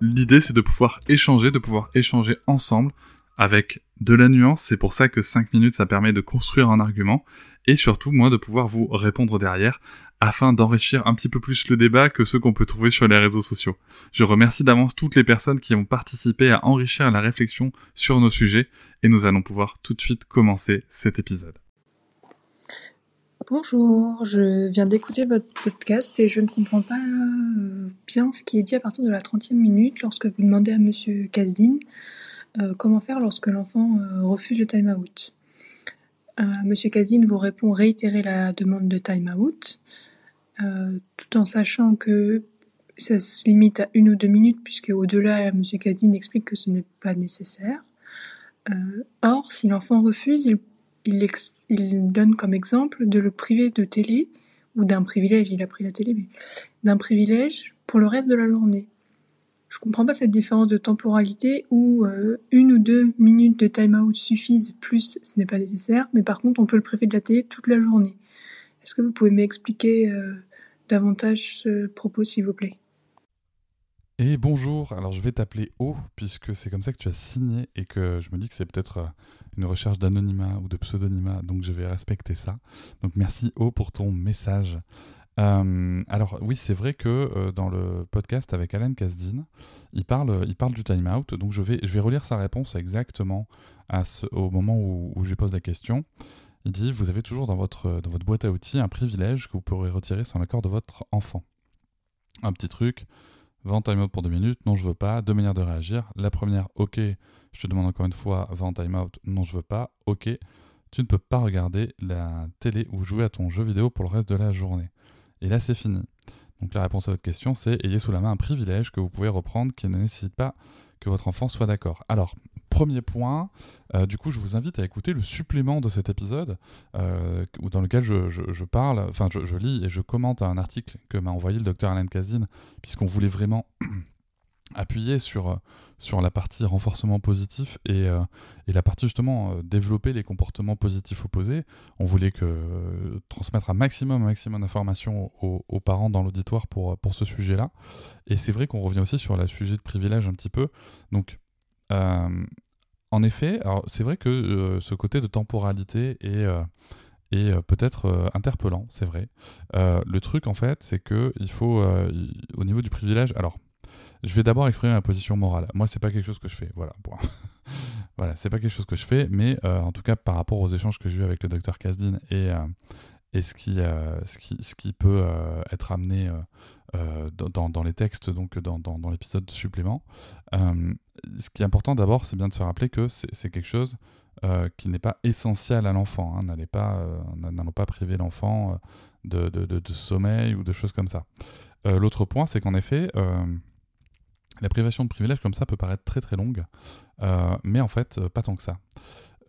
L'idée c'est de pouvoir échanger, de pouvoir échanger ensemble avec de la nuance, c'est pour ça que 5 minutes ça permet de construire un argument, et surtout moi de pouvoir vous répondre derrière afin d'enrichir un petit peu plus le débat que ceux qu'on peut trouver sur les réseaux sociaux. Je remercie d'avance toutes les personnes qui ont participé à enrichir la réflexion sur nos sujets, et nous allons pouvoir tout de suite commencer cet épisode. Bonjour, je viens d'écouter votre podcast et je ne comprends pas euh, bien ce qui est dit à partir de la 30e minute lorsque vous demandez à monsieur Kazdin euh, comment faire lorsque l'enfant euh, refuse le time-out. monsieur Kazdin vous répond réitérer la demande de time-out tout en sachant que ça se limite à une ou deux minutes puisque au-delà monsieur Kazdin explique que ce n'est pas nécessaire. or, si l'enfant refuse, il, il, donne comme exemple de le priver de télé, ou d'un privilège, il a pris la télé, mais d'un privilège pour le reste de la journée. Je comprends pas cette différence de temporalité où euh, une ou deux minutes de time-out suffisent, plus ce n'est pas nécessaire, mais par contre on peut le priver de la télé toute la journée. Est-ce que vous pouvez m'expliquer euh, davantage ce propos, s'il vous plaît? Et bonjour, alors je vais t'appeler O, puisque c'est comme ça que tu as signé et que je me dis que c'est peut-être euh, une recherche d'anonymat ou de pseudonymat, donc je vais respecter ça. Donc merci O pour ton message. Euh, alors oui, c'est vrai que euh, dans le podcast avec Alan Kasdin, il parle, il parle du time-out, donc je vais, je vais relire sa réponse exactement au moment où, je lui pose la question. Il dit, vous avez toujours dans votre, dans votre boîte à outils un privilège que vous pourrez retirer sans l'accord de votre enfant. Un petit truc, vent time-out pour deux minutes, non je veux pas, deux manières de réagir. La première, ok, je te demande encore une fois, va en time-out. Non, je veux pas. Ok, tu ne peux pas regarder la télé ou jouer à ton jeu vidéo pour le reste de la journée. Et là, c'est fini. Donc la réponse à votre question, c'est ayez sous la main un privilège que vous pouvez reprendre qui ne nécessite pas que votre enfant soit d'accord. Alors, premier point, euh, du coup, je vous invite à écouter le supplément de cet épisode euh, dans lequel je, parle, enfin, je, lis et je commente un article que m'a envoyé le docteur Alain Kazin, puisqu'on voulait vraiment appuyer sur, sur la partie renforcement positif et, euh, et la partie justement euh, développer les comportements positifs opposés. On voulait que, euh, transmettre un maximum, un maximum d'informations aux, parents dans l'auditoire pour, pour ce sujet-là. Et c'est vrai qu'on revient aussi sur le sujet de privilège un petit peu. Donc, en effet, c'est vrai que ce côté de temporalité est et peut-être interpellant, c'est vrai. le truc en fait, c'est que il faut, au niveau du privilège, alors je vais d'abord exprimer ma position morale. Moi, c'est pas quelque chose que je fais. Voilà. voilà, c'est pas quelque chose que je fais, mais euh, en tout cas, par rapport aux échanges que j'ai eu avec le docteur Kasdin et, euh, et ce, qui, euh, ce, qui, ce qui peut être amené dans, dans, les textes, donc dans, dans, l'épisode supplément, ce qui est important d'abord, c'est bien de se rappeler que c'est quelque chose qui n'est pas essentiel à l'enfant. Hein. N'allez pas, n'allons pas priver l'enfant de, de, de, sommeil ou de choses comme ça. L'autre point, c'est qu'en effet, la privation de privilèges comme ça peut paraître très très longue, euh, mais en fait, euh, pas tant que ça.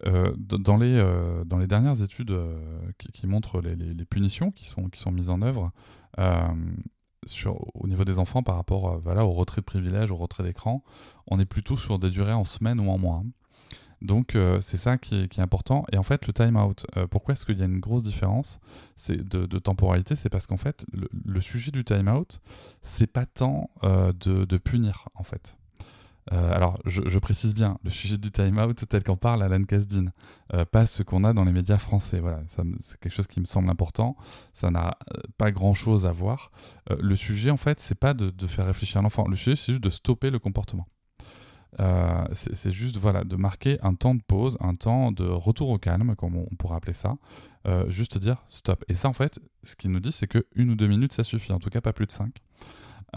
Euh, dans, les, dans les dernières études qui, montrent les, punitions qui sont, qui sont mises en œuvre sur, au niveau des enfants par rapport voilà, au retrait de privilèges, au retrait d'écran, on est plutôt sur des durées en semaines ou en mois. Donc euh, c'est ça qui est, important. Et en fait, le time out, euh, pourquoi est-ce qu'il y a une grosse différence? De, de, temporalité C'est parce qu'en fait, le, sujet du time out, c'est pas tant euh, de, punir, en fait. Alors, je, précise bien, le sujet du time out tel qu'en parle Alan Kasdin, pas ce qu'on a dans les médias français. Voilà, c'est quelque chose qui me semble important. Ça n'a pas grand-chose à voir. le sujet, en fait, c'est pas de, faire réfléchir l'enfant. Le sujet, c'est juste de stopper le comportement. Euh, c'est juste voilà, de marquer un temps de pause, un temps de retour au calme, comme on, pourrait appeler ça. Euh, juste dire stop. Et ça, en fait, ce qu'il nous dit, c'est que une ou deux minutes, ça suffit. En tout cas, pas plus de cinq.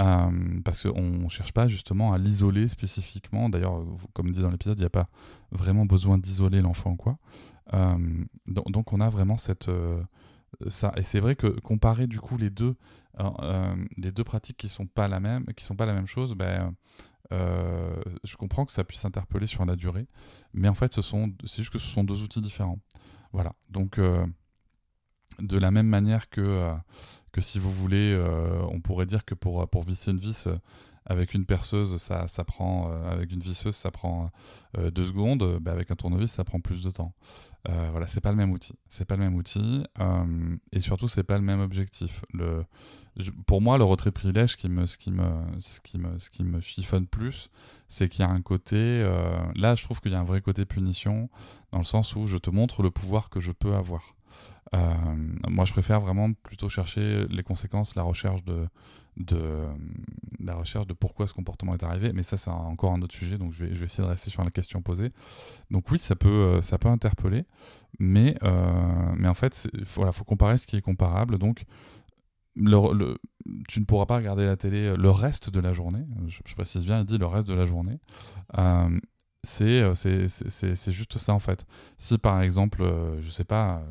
Euh, parce qu'on ne cherche pas justement à l'isoler spécifiquement. D'ailleurs, comme dit dans l'épisode, il n'y a pas vraiment besoin d'isoler l'enfant quoi. Donc, donc, on a vraiment cette ça. Et c'est vrai que comparer du coup les deux, les deux pratiques qui sont sont pas la même chose, ben euh, je comprends que ça puisse interpeller sur la durée, mais en fait, ce c'est juste que ce sont deux outils différents. Voilà. Donc, euh, de la même manière que, euh, que si vous voulez, on pourrait dire que pour, pour visser une vis avec une perceuse, ça, ça prend, avec une visseuse, ça prend deux secondes, bah, avec un tournevis, ça prend plus de temps. voilà, c'est pas le même outil. C'est pas le même outil, et surtout, c'est pas le même objectif. Le, pour moi, le retrait privilège, qui me, ce, qui me, ce, qui me, ce qui me chiffonne plus, c'est qu'il y a un côté. Euh, là, je trouve qu'il y a un vrai côté punition, dans le sens où je te montre le pouvoir que je peux avoir. Euh, moi, je préfère vraiment plutôt chercher les conséquences, la recherche de, la recherche de pourquoi ce comportement est arrivé. Mais ça, c'est encore un autre sujet, donc je vais, essayer de rester sur la question posée. Donc oui, ça peut, euh, ça peut interpeller, mais, mais en fait, il voilà, faut comparer ce qui est comparable. Donc, tu ne pourras pas regarder la télé euh, le reste de la journée. Je, précise bien, il dit le reste de la journée. Euh, euh c'est juste ça en fait. Si par exemple, euh, je sais pas,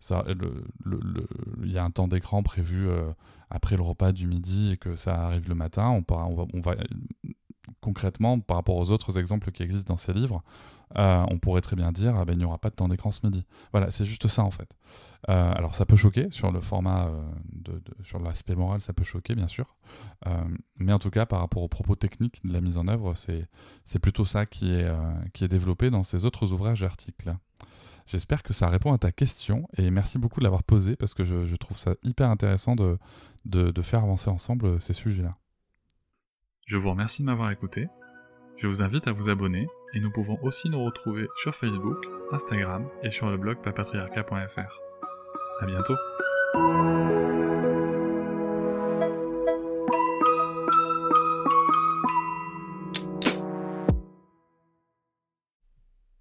il y a un temps d'écran prévu après le repas du midi et que ça arrive le matin, on, on, va, on va concrètement, par rapport aux autres exemples qui existent dans ces livres, euh, on pourrait très bien dire ah ben, il n'y aura pas de temps d'écran ce midi. Voilà, c'est juste ça en fait. Euh, alors ça peut choquer sur le format, euh, sur l'aspect moral, ça peut choquer bien sûr. mais en tout cas, par rapport aux propos techniques de la mise en œuvre, c'est plutôt ça qui est développé dans ces autres ouvrages et articles. J'espère que ça répond à ta question et merci beaucoup de l'avoir posé parce que je, trouve ça hyper intéressant de, de faire avancer ensemble ces sujets-là. Je vous remercie de m'avoir écouté. Je vous invite à vous abonner et nous pouvons aussi nous retrouver sur Facebook, Instagram et sur le blog papatriarca.fr. À bientôt.